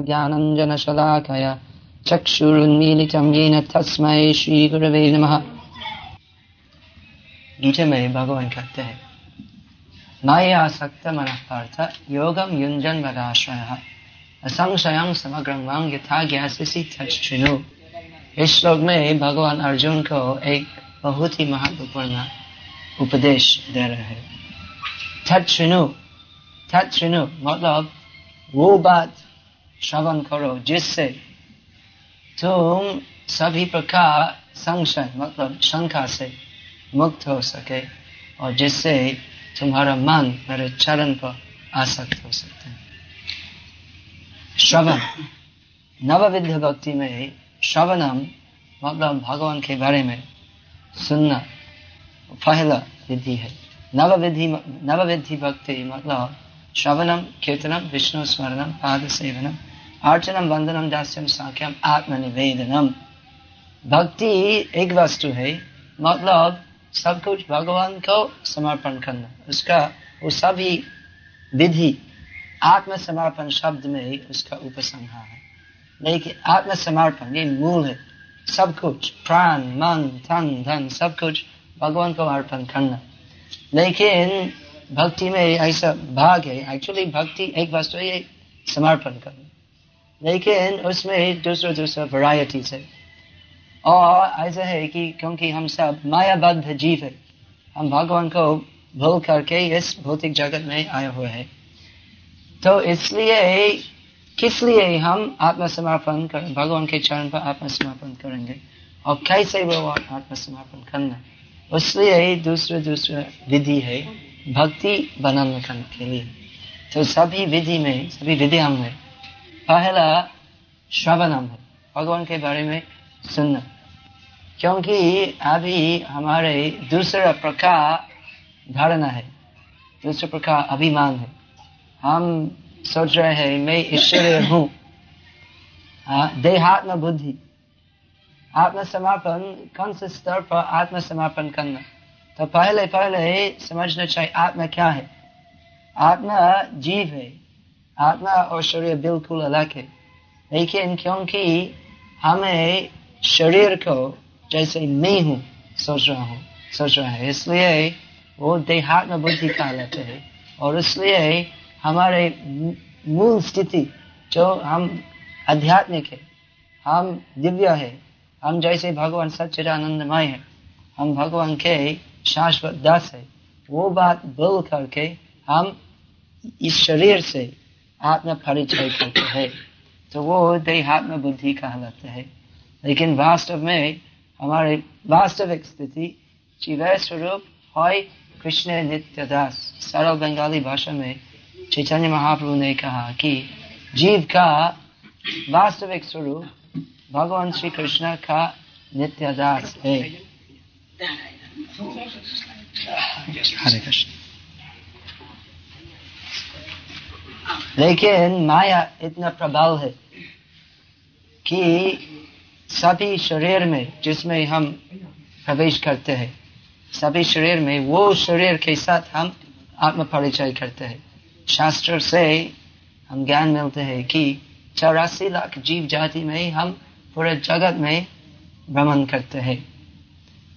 ज्ञानञ्जनशलाकया चक्षुरुन्मीलितं येन तस्मै श्रीगुरवे नमः। गीता में भगवान कहते हैं, माया सक्त मन पार्थ योगम युंजन वदाश्रय। असंशयं समग्रं वांग यथा ज्ञासी तच्छृणु। इस श्लोक में भगवान अर्जुन को एक बहुत ही महत्वपूर्ण उपदेश दे रहे हैं। तच्छृणु तच्छृणु मतलब वो बात श्रवण करो, जिससे तुम सभी प्रकार संशय मतलब शंका से मुक्त हो सके और जिससे तुम्हारा मन मेरे चरण पर आसक्त हो सकते हैं। श्रवण। नवविध भक्ति में श्रवणम मतलब भगवान के बारे में सुनना पहला विधि है। नवविधि नवविधि भक्ति मतलब श्रवणम कीर्तनम विष्णु स्मरणम पाद सेवनम अर्चनम वंदनम दास्यम सांख्यम आत्मनिवेदनम भक्ति एक वस्तु है मतलब सब कुछ भगवान को समर्पण करना उसका वो सभी विधि आत्म समर्पण शब्द में उसका उपसंहार है लेकिन आत्म समर्पण ये मूल है सब कुछ प्राण मन धन धन सब कुछ भगवान को अर्पण करना लेकिन भक्ति में ऐसा भाग है एक्चुअली भक्ति एक वस्तु है, समर्पण करना। लेकिन उसमें दूसरा दूसरा वरायटीज है। और ऐसा है कि क्योंकि हम सब मायाबद्ध जीव है, हम भगवान को भूल करके इस भौतिक जगत में आए हुए हैं। तो इसलिए किस लिए हम आत्मसमर्पण कर, भगवान के चरण पर आत्मसमर्पण करेंगे? और कैसे वो आत्मसमर्पण करना उसलिए दूसरे दूसरे विधि है। भक्ति बनाने के लिए। तो सभी विधि में, सभी विधियाँ में पहला श्रवणम है। भगवान के बारे में सुनना। क्योंकि अभी हमारे दूसरा प्रकार धारणा है। दूसरा प्रकार अभिमान है। हम सोच रहे हैं, मैं ईश्वरीय हूँ। देहात्म बुद्धि। आत्मसमापन, कौन से स्तर पर आत्मसमापन करना? तो पहले पहले समझना चाहिए, आत्मा क्या है? आत्मा जीव है। आत्मा और शरीर बिल्कुल अलग है। लेकिन क्योंकि हमें शरीर को जैसे मैं हूँ, सोच रहा हूँ, सोच रहा है। इसलिए वो देहात्म बुद्धि का लेते हैं। और इसलिए हमारे मूल स्थिति जो हम आध्यात्मिक है, हम दिव्य है, हम जैसे भगवान सच्चिदानंदमय है, हम भगवान के शाश्वत दास है, वो बात बोल करके हम इस शरीर से आत्म परिचय करते हैं। तो वो देहात्म बुद्धि कहलाते हैं। लेकिन वास्तव में हमारे वास्तविक स्थिति जीवय स्वरूप है कृष्ण नित्य दास सरल बंगाली भाषा में चैतन्य महाप्रभु ने कहा कि जीव का वास्तविक स्वरूप भगवान श्री कृष्ण का नित्य दास है। हरे कृष्ण लेकिन माया इतना प्रबल है कि सभी शरीर में, जिसमें हम प्रवेश करते हैं, सभी शरीर में, वो शरीर के साथ हम आत्म परिचय करते हैं। शास्त्र से हम ज्ञान मिलते हैं कि चौरासी लाख जीव जाति में हम पूरे जगत में भ्रमण करते हैं।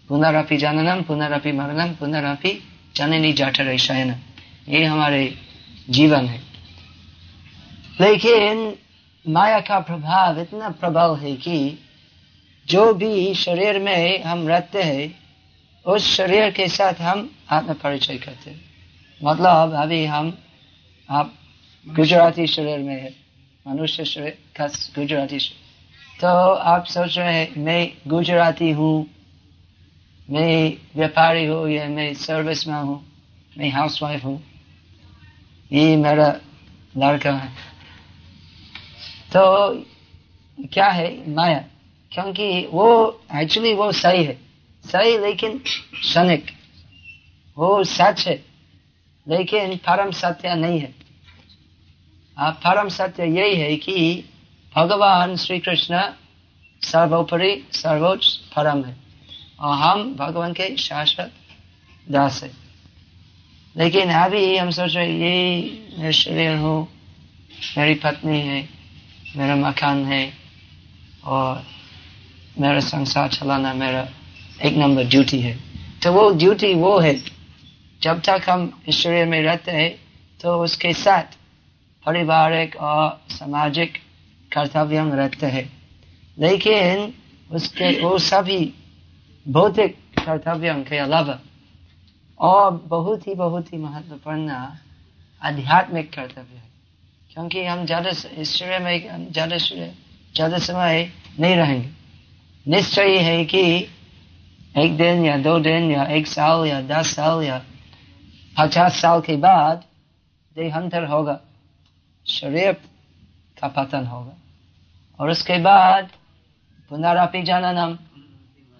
पुनरअपि जननम पुनरअपि मरणम पुनरअपि जननी जठर शयन। ये हमारे जीवन है। लेकिन माया का प्रभाव इतना प्रबल है कि जो भी शरीर में हम रहते हैं, उस शरीर के साथ हम आत्म परिचय करते हैं। मतलब अभी हम, आप गुजराती शरीर में है, मनुष्य शरीर गुजराती तो आप सोच रहे हैं, मैं गुजराती हूँ मैं व्यापारी हूँ या मैं सर्विस में हूँ, मैं हाउस वाइफ हूँ, ये मेरा लड़का है। तो क्या है माया? क्योंकि वो एक्चुअली वो सही है। सही लेकिन क्षणिक। वो सच है, लेकिन परम सत्य नहीं है। आप परम सत्य यही है कि भगवान श्री कृष्ण सर्वोपरि, सर्वोच्च परम है। और हम भगवान के शाश्वत दास। है लेकिन अभी हम सोच रहे ये मैं शरीर हूँ, मेरी पत्नी है, मेरा मकान है, और मेरा संसार चलाना मेरा एक नंबर ड्यूटी है। तो वो ड्यूटी वो है। जब तक हम शरीर में रहते हैं तो उसके साथ पारिवारिक और सामाजिक कर्तव्य रहते हैं। लेकिन उसके वो सभी भौतिक कर्तव्यों के अलावा और बहुत ही बहुत ही महत्वपूर्ण आध्यात्मिक कर्तव्य है। क्योंकि हम ज़्यादा शरीर में ज़्यादा ज़्यादा समय नहीं रहेंगे। निश्चय है कि एक दिन या दो दिन या एक साल या दस साल या पचास साल के बाद देहांतर होगा। शरीर का पतन होगा। और उसके बाद पुनरापि जननम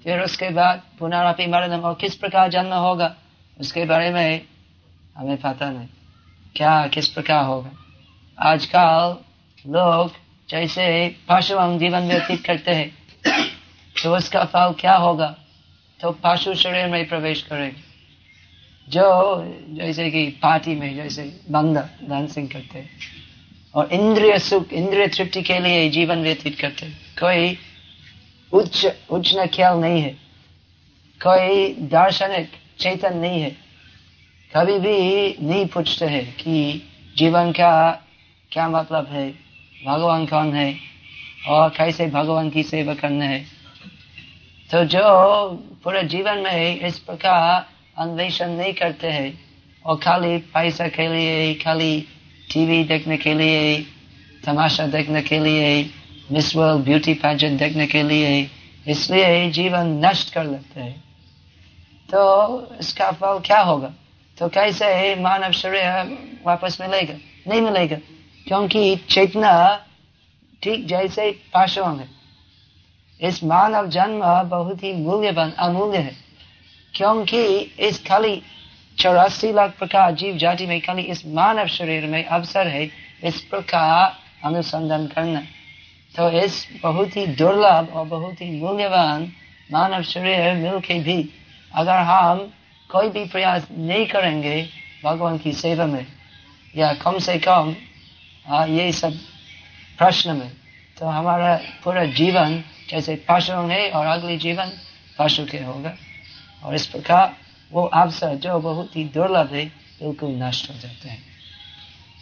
फिर उसके बाद पुनरापि मरणम और किस प्रकार जन्म होगा? उसके बारे में हमें पता नहीं। क्या, किस प्रकार होगा? आजकल लोग जैसे पशु हम जीवन व्यतीत करते हैं तो उसका फल क्या होगा? तो पशु शरीर में प्रवेश करेगी। जो, जैसे कि पार्टी में, जैसे बंदा डांसिंग करते हैं, और इंद्रिय सुख, इंद्रिय तृप्ति के लिए जीवन व्यतीत करते हैं। कोई उच्च उच्च न ख्याल नहीं है। कोई दार्शनिक चेतन नहीं है। कभी भी नहीं पूछते हैं कि जीवन का, क्या मतलब है, भगवान कौन है और कैसे भगवान की सेवा करना है। तो जो पूरे जीवन में इस प्रकार अन्वेषण नहीं करते हैं और खाली पैसा के लिए, खाली टीवी देखने के लिए, तमाशा देखने के लिए मिस वर्ल्ड ब्यूटी पैजेंट देखने के लिए इसलिए जीवन नष्ट कर लेते हैं। तो इसका फल क्या होगा? तो कैसे मानव शरीर वापस मिलेगा? नहीं मिलेगा, क्योंकि चेतना ठीक जैसे पाशों है इस मानव जन्म बहुत ही मूल्यवान, अमूल्य है, क्योंकि इस खाली चौरासी लाख प्रकार जीव जाति में खाली इस मानव शरीर में अवसर है, इस प्रकार अनुसंधान करना। तो इस बहुत ही दुर्लभ और बहुत ही मूल्यवान मानव शरीर मिल के भी अगर हम कोई भी प्रयास नहीं करेंगे भगवान की सेवा में, या कम से कम ये सब प्रश्न में तो हमारा पूरा जीवन जैसे पशु है और अगले जीवन पशु के होगा। और इस प्रकार वो अवसर जो बहुत ही दुर्लभ है, बिल्कुल नष्ट हो जाते हैं।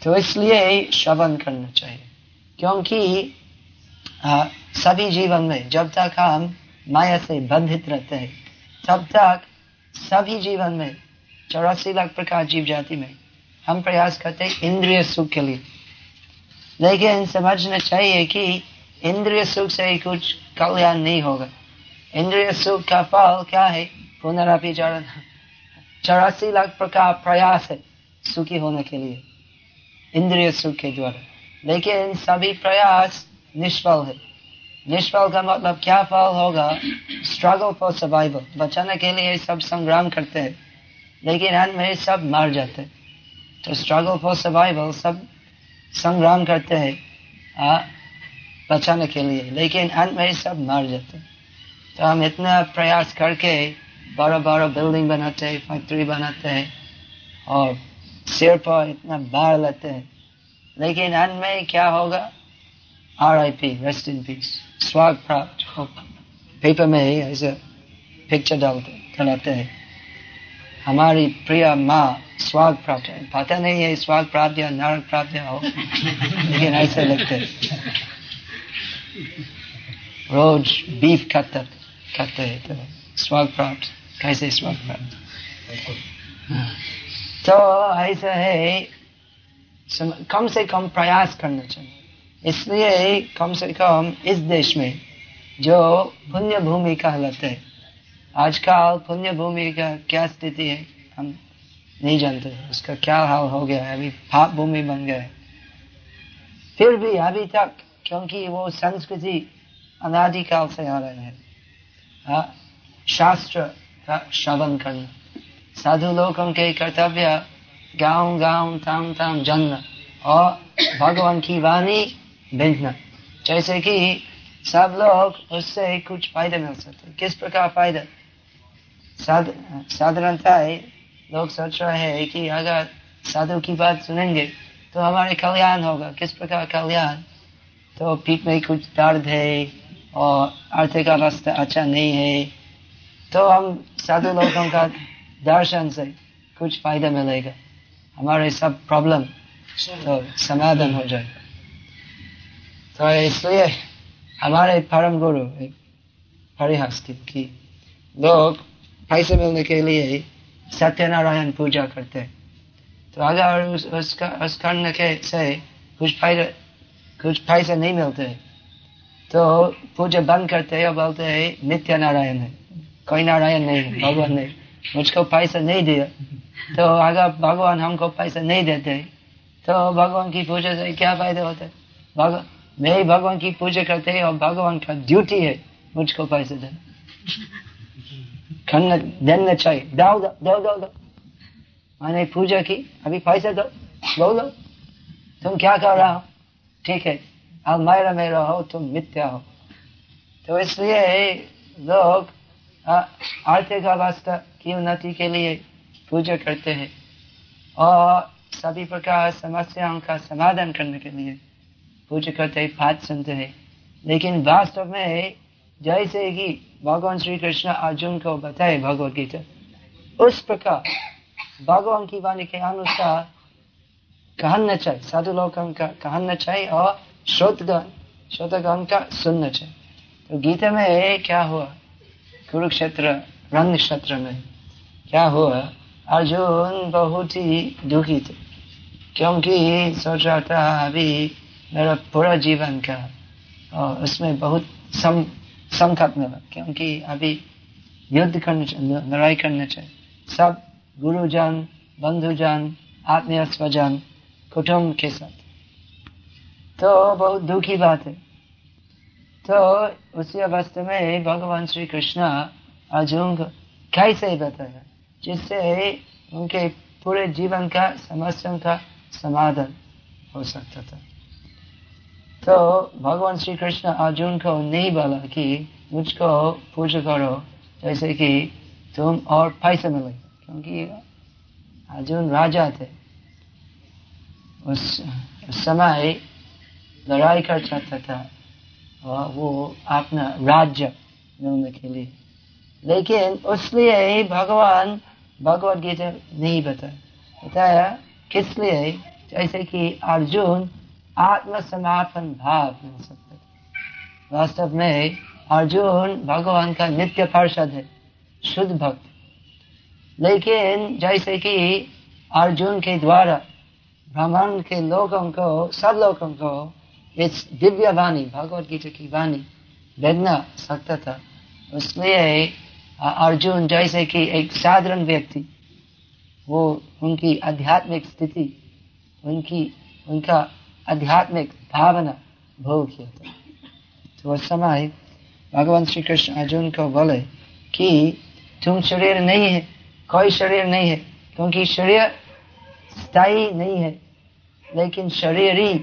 तो इसलिए श्रवण करना चाहिए, क्योंकि सभी जीवन में जब तक हम माया से बंधित रहते हैं, तब तक सभी जीवन में चौरासी लाख प्रकार जीव जाति में हम प्रयास करते इंद्रिय सुख के लिए। लेकिन समझना चाहिए कि इंद्रिय सुख से कुछ कल्याण नहीं होगा। इंद्रिय सुख का फल क्या है? पुनरापि चरण चौरासी लाख प्रकार प्रयास है सुखी होने के लिए, इंद्रिय सुख के द्वारा। लेकिन सभी प्रयास निष्फल है। निष्फल का मतलब क्या फल होगा? स्ट्रगल फॉर सर्वाइवल बचाने के लिए सब संग्राम करते हैं। लेकिन अंत में सब मार जाते हैं। तो स्ट्रगल फॉर सर्वाइवल सब संग्राम करते हैं बचाने के लिए। लेकिन अंत में सब मर जाते हैं। तो हम इतना प्रयास करके बड़ा बड़ा बिल्डिंग बनाते हैं फैक्ट्री बनाते हैं, और सिर पर इतना बाढ़ लेते हैं। लेकिन अंत में क्या होगा? पी रेस्ट इन पीस स्वाग प्राप्त पेपर में ही ऐसे पिक्चर डालते बनाते हैं हमारी प्रिय माँ स्वाग प्राप्त है पता नहीं है स्वाग प्राप्त या नरक प्राप्त हो लेकिन ऐसे लगते रोज बीफ खाते खाते हैं तो स्वाग प्राप्त कैसे स्वाग प्राप्त तो ऐसा है कम से कम प्रयास करना चाहिए इसलिए कम से कम इस देश में जो पुण्य भूमि कहलाते हैं आजकल पुण्य भूमि का क्या स्थिति है हम नहीं जानते। उसका क्या हाल हो गया है अभी पाप भूमि बन गया है। फिर भी अभी तक क्योंकि वो संस्कृति अनादिकाल से आ रहे हैं हाँ, शास्त्र का श्रवण करना साधु लोगों के कर्तव्य गाँव गाँव ताम ताम जन्म और भगवान की वाणी भेजना जैसे कि सब लोग उससे कुछ फ़ायदा मिल सकते किस प्रकार फ़ायदा? साधारणता लोग सोच रहे हैं कि अगर साधु की बात सुनेंगे तो हमारे कल्याण होगा। किस प्रकार कल्याण? तो पीठ में कुछ दर्द है और आर्थिक अवस्था अच्छा नहीं है। तो हम साधु लोगों का दर्शन से कुछ फ़ायदा मिलेगा। हमारे सब प्रॉब्लम तो समाधान हो जाएगा। तो इसलिए हमारे परम गुरु परिहास की लोग पैसे मिलने के लिए सत्यनारायण पूजा करते तो अगर उस, उसका उस के से कुछ फ़ायदा कुछ पैसे नहीं मिलते तो पूजा बंद करते हैं और बोलते हैं नित्य नारायण है कोई नारायण नहीं है भगवान नहीं मुझको पैसा नहीं दिया तो अगर भगवान हमको पैसा नहीं देते तो भगवान की पूजा से क्या फ़ायदा होता है मैं भगवान की पूजा करते हैं और भगवान का ड्यूटी है मुझको पैसे देना। खन्ना देना चाहिए दो दो दो दो मैंने पूजा की, अभी पैसे दो। दो तुम क्या कर रहा हो? ठीक है। अब मेरा मेरा हो तुम मिथ्या हो। तो इसलिए लोग आर्थिक अवस्था की उन्नति के लिए पूजा करते हैं? और सभी प्रकार समस्याओं का समाधान करने के लिए पूजा करते हैं पाठ सुनते हैं। लेकिन वास्तव में जैसे कि भगवान श्री कृष्ण अर्जुन को बताए भगवत गीता। उस प्रकार भगवान की वाणी के अनुसार कहना चाहिए, साधु लोगों का कहना चाहिए और श्रोतगण श्रोतगण का सुनना चाहिए। तो गीता में क्या हुआ? कुरुक्षेत्र रंग क्षेत्र में क्या हुआ? अर्जुन बहुत ही दुखी थे, क्योंकि सोच रहा था, अभी मेरा पूरा जीवन का, और उसमें बहुत सम, संकट मिला क्योंकि अभी युद्ध करना चाहिए लड़ाई करना चाहिए। सब गुरुजन, बंधुजन आत्मीय स्वजन कुटुंब के साथ। तो बहुत दुखी बात है। तो उसी अवस्था में भगवान श्री कृष्ण अर्जुन को कैसे बताया, जिससे उनके पूरे जीवन का समस्या का समाधान हो सकता था। तो भगवान श्री कृष्ण अर्जुन को नहीं बोला कि मुझको पूजा करो जैसे कि तुम और पैसे मिले। क्योंकि अर्जुन राजा थे। उस, समय लड़ाई कर सकता था और वो अपना राज्य मिलने के लिए। लेकिन उसलिए भगवान भगवत गीता नहीं बताया। बताया किस लिए? जैसे कि अर्जुन आत्मसमर्पण भाव मिल सकते वास्तव में अर्जुन भगवान का नित्य पार्षद है, शुद्ध भक्त। लेकिन जैसे कि अर्जुन के द्वारा ब्राह्मण के लोगों को, सब लोगों को इस दिव्य वाणी, भगवत गीता की वाणी भेजना सकता था। उसलिए अर्जुन जैसे कि एक साधारण व्यक्ति, वो उनकी आध्यात्मिक स्थिति, उनकी, उनका आध्यात्मिक भावना भोग किया था तो उस समय भगवान श्री कृष्ण अर्जुन को बोले कि तुम शरीर नहीं है कोई शरीर नहीं है क्योंकि शरीर स्थायी नहीं है लेकिन शरीर ही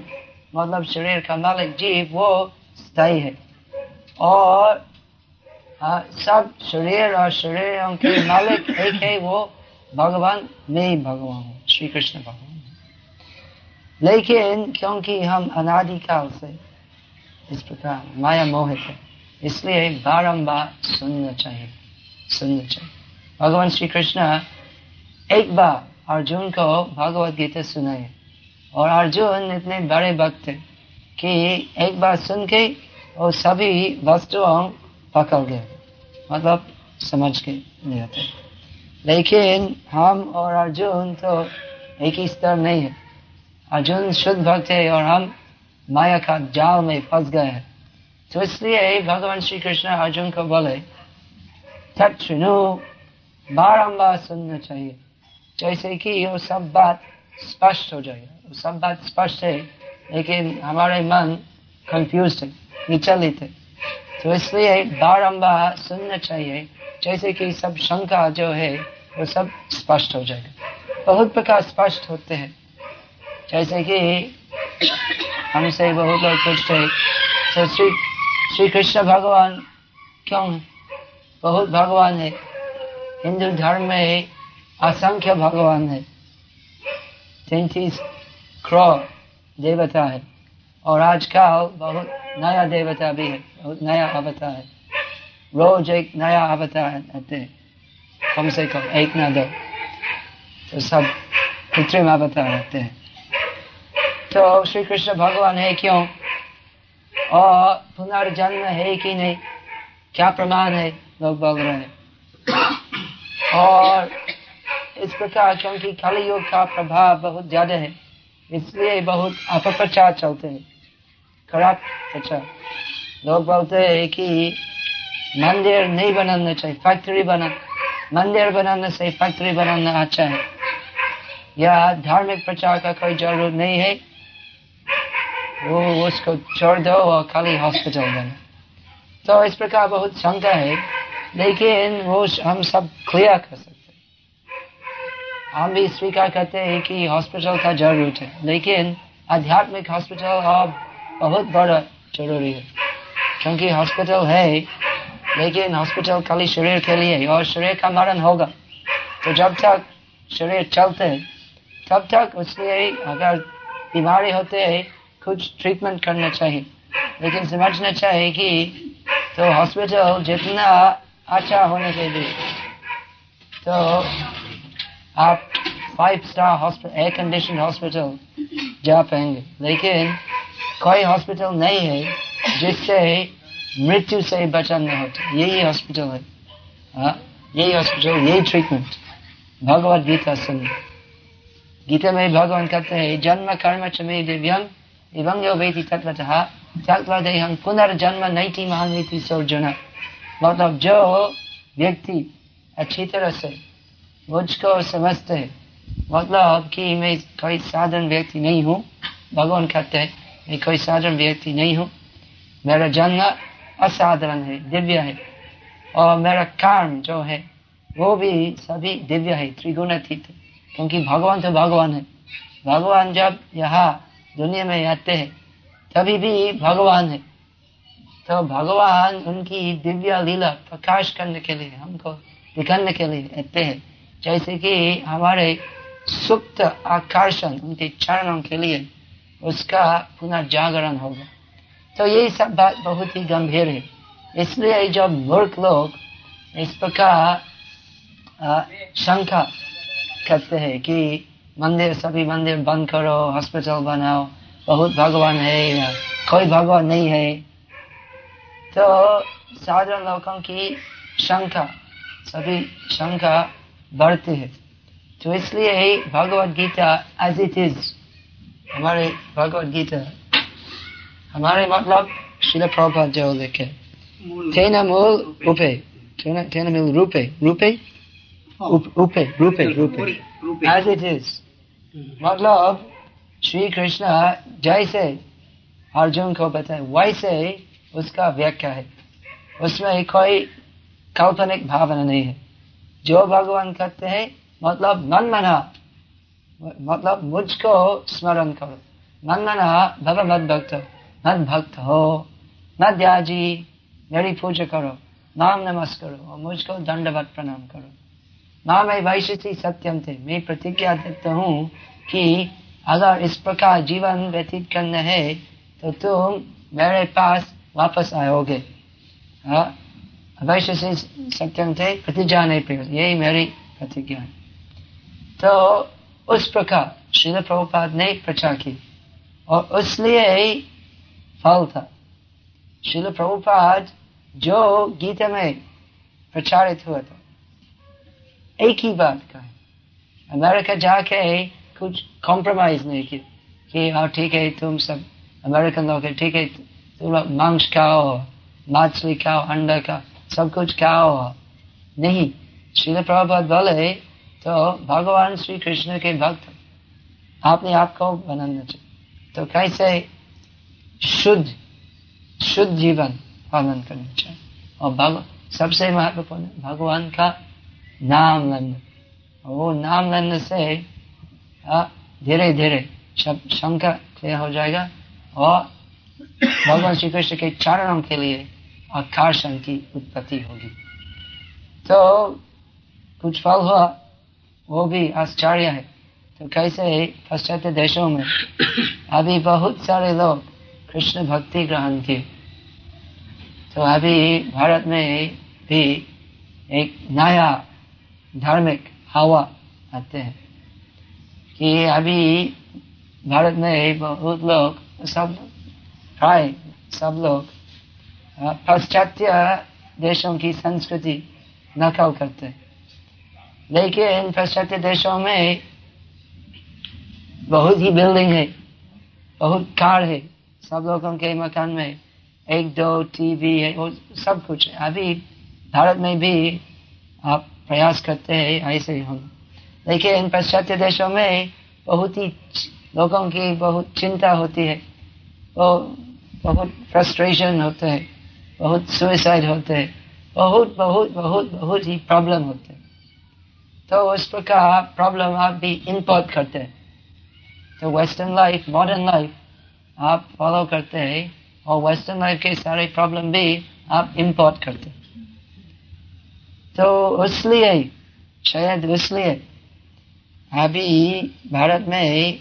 मतलब शरीर का मालिक जीव वो स्थायी है। और आ, सब शरीर और शरीरों के मालिक एक है वो भगवान नहीं भगवान श्री कृष्ण भगवान। लेकिन क्योंकि हम अनादिकाल से इस प्रकार माया मोहित है, इसलिए बारंबार सुनना चाहिए सुनना चाहिए। भगवान श्री कृष्ण एक बार अर्जुन को भगवत गीता सुनाए और अर्जुन इतने बड़े भक्त थे कि एक बार सुन के वो सभी वस्तुओं पकड़ गए मतलब समझ के नहीं थे लेकिन हम और अर्जुन तो एक ही स्तर नहीं है। अर्जुन शुद्ध भक्त है और हम माया का जाल में फंस गए हैं। तो इसलिए भगवान श्री कृष्ण अर्जुन को बोले तत्नु बारम्बार सुनना चाहिए। जैसे कि वो सब बात स्पष्ट हो जाएगा वो सब बात स्पष्ट है, लेकिन हमारे मन कंफ्यूज है, विचलित है। तो इसलिए बारम्बार सुनना चाहिए। जैसे कि सब शंका जो है, वो सब स्पष्ट हो जाएगा। बहुत प्रकार स्पष्ट होते हैं। जैसे कि हमसे बहुत लोग पूछते श्री श्री कृष्ण भगवान क्यों? बहुत भगवान है। हिंदू धर्म में असंख्य भगवान है। तैतीस क्रो देवता है। और आजकल बहुत नया देवता भी है। बहुत नया अवतार है। रोज एक नया अवतार आते हैं। कम से कम एक ना दो। तो सब कृत्रिम अवतार रहते हैं। तो श्री कृष्ण भगवान है क्यों? और पुनर्जन्म है कि नहीं? क्या प्रमाण है? लोग बोल रहे हैं। और इस प्रकार क्योंकि कलि युग का प्रभाव बहुत ज़्यादा है, इसलिए बहुत अपप्रचार चलते हैं। खराब प्रचार। लोग बोलते हैं कि मंदिर नहीं बनाना चाहिए, फैक्ट्री बना। मंदिर बनाने से फैक्ट्री बनाना अच्छा है। या धार्मिक प्रचार का कोई ज़रूरत नहीं है। वो उसको छोड़ दो और खाली हॉस्पिटल देना तो इस प्रकार बहुत शंका है, लेकिन वो हम सब क्लियर कर सकते हम भी स्वीकार करते हैं कि हॉस्पिटल का ज़रूरत है, लेकिन आध्यात्मिक हॉस्पिटल अब बहुत बड़ा ज़रूरी है। क्योंकि हॉस्पिटल है, लेकिन हॉस्पिटल खाली शरीर के लिए और शरीर का मरण होगा। तो जब तक शरीर चलते तब तक उसलिए अगर बीमारी होते है कुछ ट्रीटमेंट करना चाहिए। लेकिन समझना चाहिए कि तो हॉस्पिटल जितना अच्छा होने के लिए तो आप five star hospital air condition hospital जा पाएँगे। लेकिन कोई हॉस्पिटल नहीं है जिससे मृत्यु से बचाना होता। यही हॉस्पिटल है। हाँ यही हॉस्पिटल यही ट्रीटमेंट भगवत गीता सुन गीता में भगवान कहते हैं, जन्म कर्म चमे दिव्यम। यो वेति तत्वतः त्यक्वा देहं पुनर्जन्म नैति महानीति सोर्जुन। मतलब जो व्यक्ति अच्छी तरह से मुझको समझते हैं मतलब कि मैं कोई साधारण व्यक्ति नहीं हूँ, भगवान कहते हैं, मैं कोई साधारण व्यक्ति नहीं हूँ। मेरा जन्म असाधारण है, दिव्य है। और मेरा कर्म जो है, वो भी सभी दिव्य है त्रिगुणातीत क्योंकि भगवान तो भगवान है। भगवान जब यहाँ दुनिया में आते हैं। तभी भी भगवान है। तो भगवान उनकी दिव्य लीला प्रकाश करने के लिए, हमको दिखाने के लिए आते हैं। जैसे कि हमारे सुप्त आकर्षण उनके चरणों के लिए उसका पुनः जागरण होगा। तो ये सब बात बहुत ही गंभीर है। इसलिए जब मूर्ख लोग इस प्रकार शंका करते हैं कि मंदिर सभी मंदिर बंद करो हॉस्पिटल बनाओ। बहुत भगवान है कोई भगवान नहीं है। तो साधारण लोगों की शंका सभी शंका बढ़ती है। तो इसलिए ही Bhagavad Gita as it is हमारे भगवत गीता। हमारे मतलब शिल प्रभुपाद जो लिखे तेना मूल रूपे। तेना मूल रूपे। रूपे? रूपे रूपे रूपे। एज इट इज़ मतलब श्री कृष्ण जैसे अर्जुन को बताए, वैसे उसका व्याख्या है। उसमें कोई काल्पनिक भावना नहीं है। जो भगवान कहते हैं मतलब मन मना मतलब मुझको स्मरण करो। मन मना भगवत मत भक्त मत भक्त हो। न त्याजी, मेरी पूजा करो, नाम नमस्कार करो और मुझको दंडवत प्रणाम करो। नाम वैश्य सत्यम थे। मैं प्रतिज्ञा देता हूँ कि अगर इस प्रकार जीवन व्यतीत करना है तो तुम मेरे पास वापस आओगे। वैश्य से सत्यम थे, प्रतिज्ञा नहीं पे यही मेरी प्रतिज्ञा है। तो उस प्रकार श्रील प्रभुपाद ने प्रचार की और उसलिए फल था। शिल प्रभुपाद जो गीता में प्रचारित हुआ था एक ही बात का है अमेरिका जाके कुछ कॉम्प्रोमाइज नहीं किया कि हाँ ठीक है तुम सब अमेरिकन लोग है ठीक है तुम लोग मांस खाओ मछली खाओ अंडा खाओ सब कुछ खाओ नहीं शिल प्रभुपाद बोले तो भगवान श्री कृष्ण के भक्त आपने आपको बनाना चाहिए तो कैसे शुद्ध शुद्ध जीवन पालन करना चाहिए और भगवान सबसे महत्वपूर्ण भगवान का नाम लेना वो नाम लेने से धीरे धीरे सब शंका क्लियर हो जाएगा और भगवान श्री कृष्ण के चरणों के लिए आकर्षण की उत्पत्ति होगी। तो कुछ फल हुआ, वो भी आश्चर्य है। तो कैसे पाश्चात्य देशों में अभी बहुत सारे लोग कृष्ण भक्ति ग्रहण की तो अभी भारत में भी एक नया धार्मिक हवा आते हैं कि अभी भारत में बहुत लोग, सब प्राय सब लोग पाश्चात्य देशों की संस्कृति नकल करते हैं। लेकिन पाश्चात्य देशों में बहुत ही बिल्डिंग है, बहुत कार है, सब लोगों के मकान में एक दो टीवी है, वो सब कुछ है। अभी भारत में भी आप प्रयास करते हैं, ऐसे हम लेकिन पाश्चात्य देशों में बहुत ही लोगों की बहुत चिंता होती है। वो बहुत फ्रस्ट्रेशन होते हैं, बहुत सुइसाइड होते हैं, बहुत बहुत बहुत बहुत ही प्रॉब्लम होते हैं। तो उस प्रकार प्रॉब्लम आप भी इम्पोर्ट करते हैं। तो वेस्टर्न लाइफ मॉडर्न लाइफ आप फॉलो करते हैं और वेस्टर्न लाइफ के सारे प्रॉब्लम भी आप इम्पोर्ट करते हैं। तो इसलिए शायद इसलिए अभी भारत में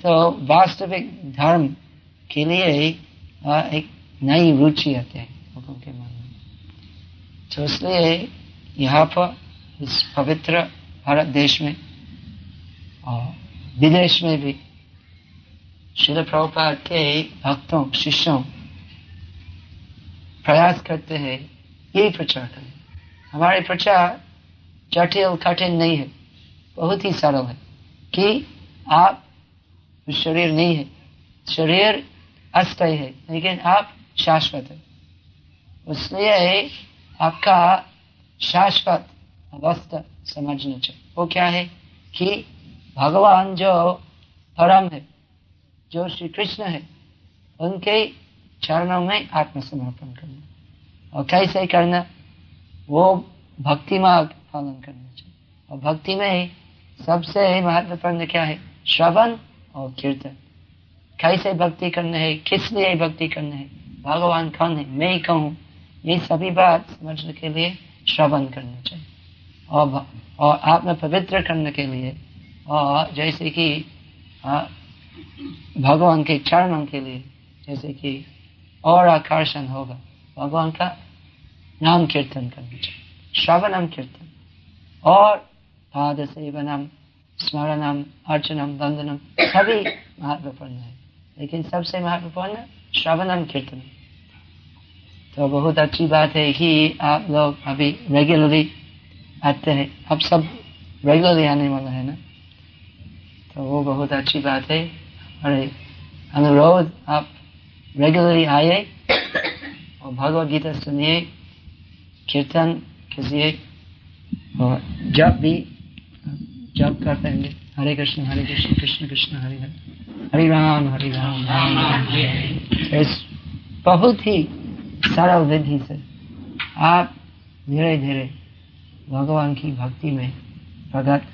तो वास्तविक धर्म के लिए एक नई रुचि आते हैं। लोगों के मन में तो इसलिए यहाँ पर इस पवित्र भारत देश में और विदेश में भी शिल प्रभुपाद के भक्तों, शिष्यों प्रयास करते हैं, यही प्रचार करें। हमारे प्रचार जटिल कठिन नहीं है। बहुत ही सरल है कि आप शरीर नहीं है। शरीर अस्थायी है, लेकिन आप शाश्वत है। इसलिए आपका शाश्वत अवस्था समझना चाहिए। वो क्या है कि भगवान जो परम है, जो श्री कृष्ण है, उनके चरणों में आत्मसमर्पण करना। और कैसे करना? वो भक्ति मार्ग पालन करना चाहिए। और भक्ति में ही सबसे महत्वपूर्ण क्या है? श्रवण और कीर्तन। कैसे भक्ति करना है? किस लिए भक्ति करना है? भगवान कौन है? मैं ही कहूँ, ये सभी बात समझने के लिए श्रवण करना चाहिए। और और आत्म पवित्र करने के लिए, और जैसे कि भगवान के चरणों के लिए, जैसे कि और आकर्षण होगा। भगवान का नाम कीर्तन करना चाहिए श्रवणम कीर्तन। और पाद सेवनम स्मरणम, अर्चनम, वंदनम, सभी महत्वपूर्ण है। लेकिन सबसे महत्वपूर्ण श्रवणम कीर्तन। तो बहुत अच्छी बात है कि आप लोग अभी रेगुलरली आते हैं। अब सब रेगुलरली आने वाला है ना? तो वो बहुत अच्छी बात है। अरे, अनुरोध, आप रेगुलरली आए। और भगवत गीता सुनिए। कीर्तन और जब भी जब करते हैं, हरे कृष्ण हरे कृष्ण कृष्ण कृष्ण, हरे हरे। हरे राम हरे राम इस बहुत ही सरल विधि से आप धीरे धीरे भगवान की भक्ति में प्रगत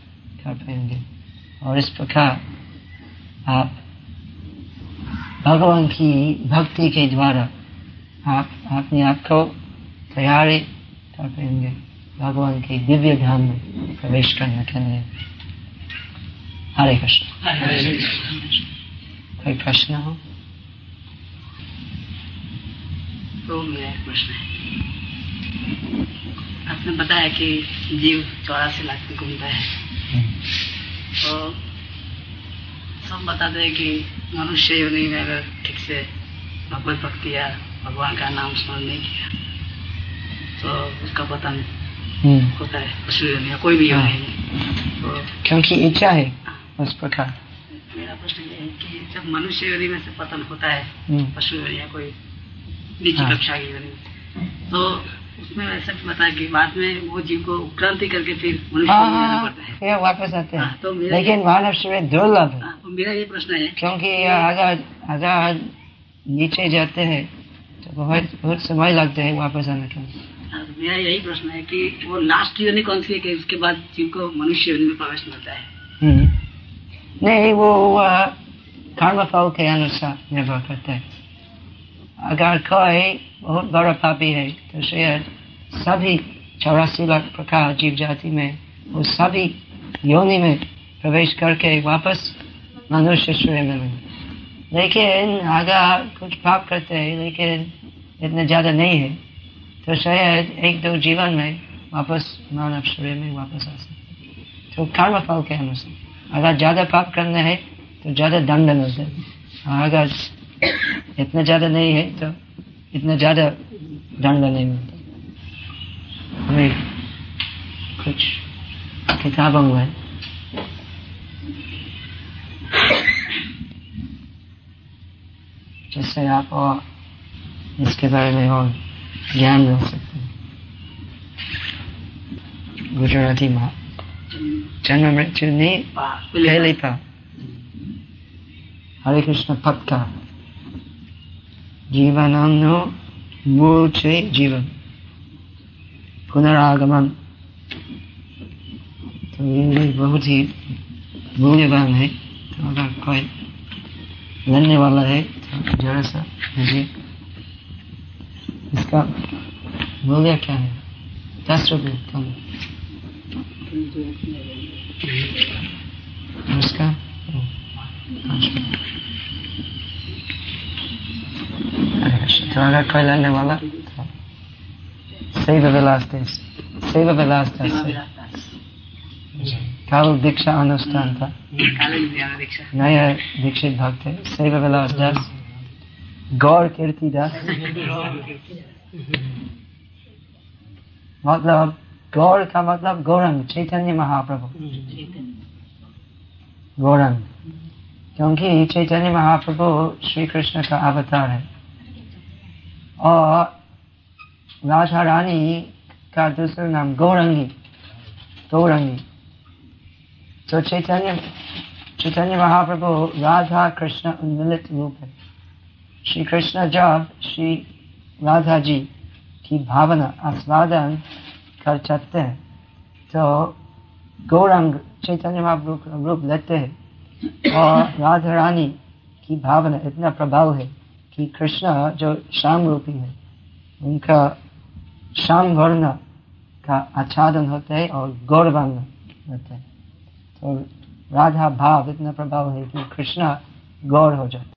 कर पाएँगे। और इस प्रकार आप भगवान की भक्ति के द्वारा आप अपने आप को तैयारी पाएँगे भगवान के दिव्य धाम में प्रवेश करने के लिए। हरे कृष्ण। कोई प्रश्न हो? तो मेरा प्रश्न है। आपने बताया कि जीव चौरासी लाख में घूमता है। तो सब बताते हैं कि मनुष्य योनि में अगर ठीक से भगवत भक्ति या भगवान का नाम स्मरण नहीं किया तो उसका पतन होता है। पशु योनि या कोई भी योनि तो क्योंकि इच्छा है उस प्रकार। मेरा प्रश्न ये है कि जब मनुष्य योनि में से पतन होता है पशु योनि या कोई नीची कक्षा की योनि तो उसमें ऐसा बताया कि बाद में वो जीव को क्रांति करके फिर मनुष्य हाँ, में हाँ, पड़ता है। वापस आते हैं। हाँ, तो लेकिन मानव शरीर दुर्लभ है। हाँ, तो मेरा ये प्रश्न है। क्योंकि अगर अगर नीचे जाते हैं तो बहुत बहुत समय लगता है वापस आने के लिए। हाँ, मेरा यही प्रश्न है कि वो लास्ट योनि कौन सी है कि उसके बाद जीव को मनुष्य योनि में प्रवेश मिलता है? हम्म। नहीं वो अ, कर्म फल के अनुसार निर्भर करता है। अगर कोई बहुत बड़ा पापी है तो शायद सभी चौरासी लाख प्रकार जीव जाति में वो सभी योनि में प्रवेश करके वापस मनुष्य शरीर में मिले। लेकिन अगर कुछ पाप करते हैं लेकिन इतना ज़्यादा नहीं है तो शायद एक दो जीवन में वापस मानव शरीर में वापस आ सकते तो कर्म फल के अनुसार, अगर ज़्यादा पाप करना है तो ज़्यादा दंड मिलते अगर इतना ज़्यादा नहीं है तो इतना ज़्यादा दंड नहीं मिलता। हमें कुछ किताबों में जिससे आप और इसके बारे में और ज्ञान मिल सकते गुजराती माँ। जन्म मृत्यु नहीं पहले पा। हरे कृष्ण पक्का। जीवन मूल से जीवन। पुनरागमन। तो ये बहुत ही मूल्यवान है। तो अगर कोई लेने वाला है तो जरा सा मुझे इसका मूल्य क्या है? दस रुपये कम। उसका तो अगर कोई लेने वाला। तो कल दीक्षा अनुष्ठान था। नया दीक्षित भक्त है। सैव विलास दास। गौर कीर्ति दास। मतलब गौर का मतलब गौरंग, चैतन्य महाप्रभु। गौरंग। क्योंकि चैतन्य महाप्रभु श्री कृष्ण का अवतार है। और राधा रानी का दूसरा नाम गौरंगी गौरंगी। तो चैतन्य चैतन्य महाप्रभु राधा कृष्ण उन्मिलित रूप है। श्री कृष्ण जब श्री राधा जी की भावना आस्वादन कर सकते हैं। तो गौरंग चैतन्य महाप्रभु रूप लेते हैं और राधा रानी की भावना इतना प्रभाव है कि कृष्ण जो श्याम रूपी है, उनका श्याम वर्ण का आच्छादन होते है और गौर वर्ण होते हैं। तो राधा भाव इतना प्रभाव है कि कृष्ण गौर हो जाते